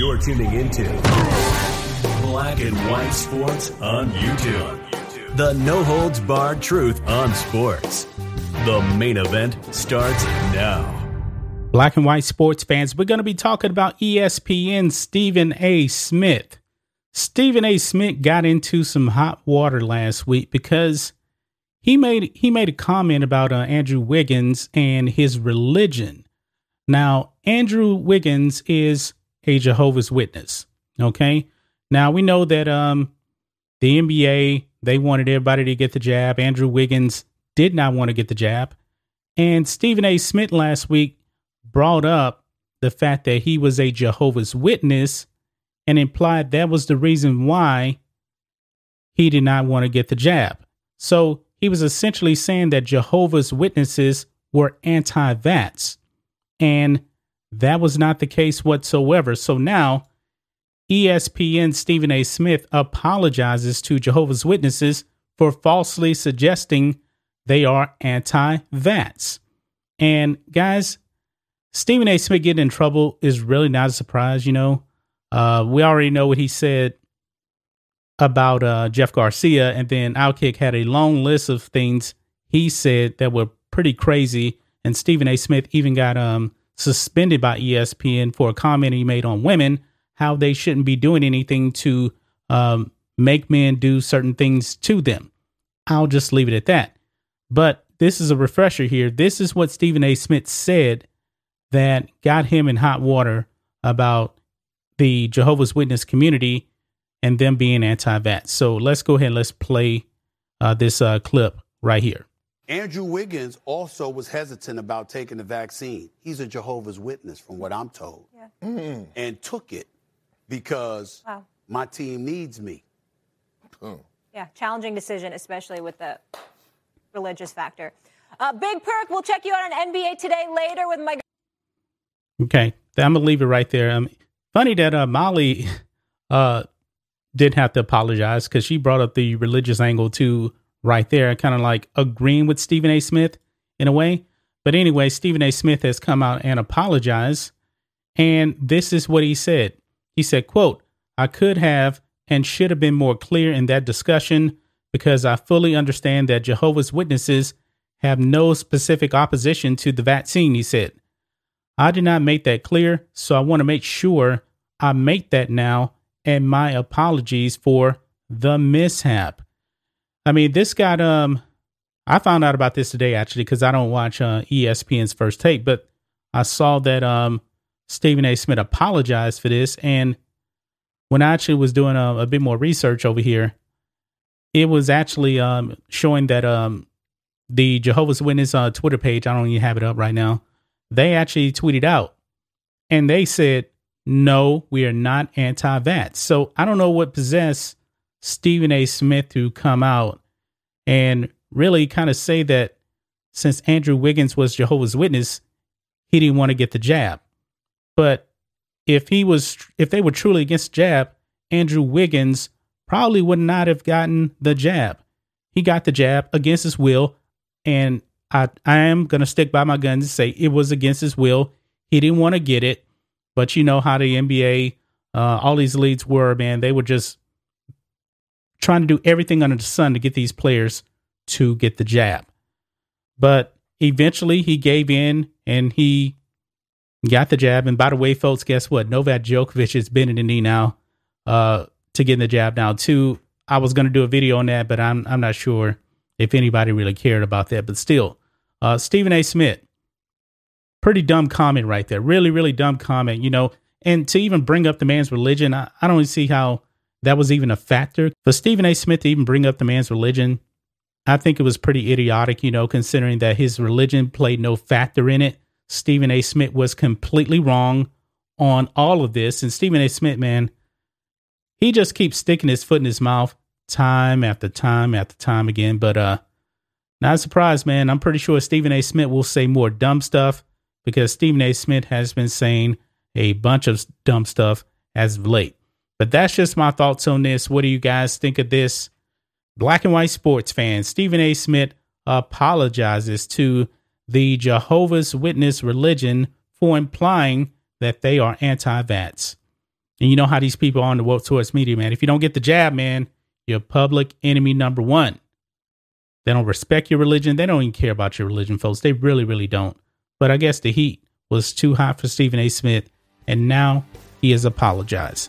You're tuning into Black and White Sports on YouTube. The no holds barred truth on sports. The main event starts now. Black and white sports fans, we're going to be talking about ESPN Stephen A. Smith. Stephen A. Smith got into some hot water last week because he made he made a comment about uh, Andrew Wiggins and his religion. Now, Andrew Wiggins is a Jehovah's Witness. Okay. Now we know that um the NBA they wanted everybody to get the jab. Andrew Wiggins did not want to get the jab, and Stephen A. Smith last week brought up the fact that he was a Jehovah's Witness and implied that was the reason why he did not want to get the jab. So he was essentially saying that Jehovah's Witnesses were anti vax. And that was not the case whatsoever. So now ESPN Stephen A. Smith apologizes to Jehovah's Witnesses for falsely suggesting they are anti vax. And guys, Stephen A. Smith getting in trouble is really not a surprise, you know. Uh, we already know what he said about uh, Jeff Garcia, and then Outkick had a long list of things he said that were pretty crazy. And Stephen A. Smith even got um, suspended by ESPN for a comment he made on women, how they shouldn't be doing anything to um, make men do certain things to them. I'll just leave it at that. But this is a refresher here. This is what Stephen A. Smith said that got him in hot water about the Jehovah's Witness community and them being anti-vax. So let's go ahead and let's play uh, this uh, clip right here. Andrew Wiggins also was hesitant about taking the vaccine. He's a Jehovah's Witness, from what I'm told, Yeah. mm. and took it because Wow. my team needs me. Yeah, challenging decision, especially with the religious factor. Uh, Big Perk, we'll check you out on NBA Today later with my. Okay, I'm gonna leave it right there. Um, funny that uh, Molly uh didn't have to apologize because she brought up the religious angle too right there, kind of like agreeing with Stephen A. Smith in a way. But anyway, Stephen A. Smith has come out and apologized, and this is what he said. He said, "quote I could have and should have been more clear in that discussion because I fully understand that Jehovah's Witnesses have no specific opposition to the vaccine." He said. I did not make that clear, so I want to make sure I make that now and my apologies for the mishap. I mean, this got um I found out about this today actually cuz I don't watch uh, ESPN's first take, but I saw that um Stephen A. Smith apologized for this and when I actually was doing a, a bit more research over here, it was actually um showing that um the Jehovah's Witness uh, Twitter page, I don't even have it up right now they actually tweeted out and they said, no, we are not anti vax. So I don't know what possessed Stephen A. Smith to come out and really kind of say that since Andrew Wiggins was Jehovah's Witness, he didn't want to get the jab. But if he was, if they were truly against jab, Andrew Wiggins probably would not have gotten the jab. He got the jab against his will, and I, I am going to stick by my guns and say it was against his will. He didn't want to get it, but you know how the NBA, uh, all these leads were, man, they were just trying to do everything under the sun to get these players to get the jab. But eventually he gave in and he got the jab. And by the way, folks, guess what? Novak Djokovic is bending the knee now uh, to get the jab now, too. I was going to do a video on that, but I'm, I'm not sure if anybody really cared about that. But still, uh, Stephen A. Smith, pretty dumb comment right there. Really, really dumb comment, you know. And to even bring up the man's religion, I, I don't see how that was even a factor. For Stephen A. Smith to even bring up the man's religion, I think it was pretty idiotic, you know, considering that his religion played no factor in it. Stephen A. Smith was completely wrong on all of this. And Stephen A. Smith, man, he just keeps sticking his foot in his mouth time after time after time again. But uh not a surprise, man. I'm pretty sure Stephen A. Smith will say more dumb stuff because Stephen A. Smith has been saying a bunch of dumb stuff as of late. But that's just my thoughts on this. What do you guys think of this? Black and white sports fans, Stephen A. Smith apologizes to the Jehovah's Witness religion for implying that they are anti vax. And you know how these people are on the woke towards media, man. If you don't get the jab, man, you're public enemy number one. They don't respect your religion. They don't even care about your religion, folks. They really, really don't. But I guess the heat was too hot for Stephen A. Smith, and now he has apologized.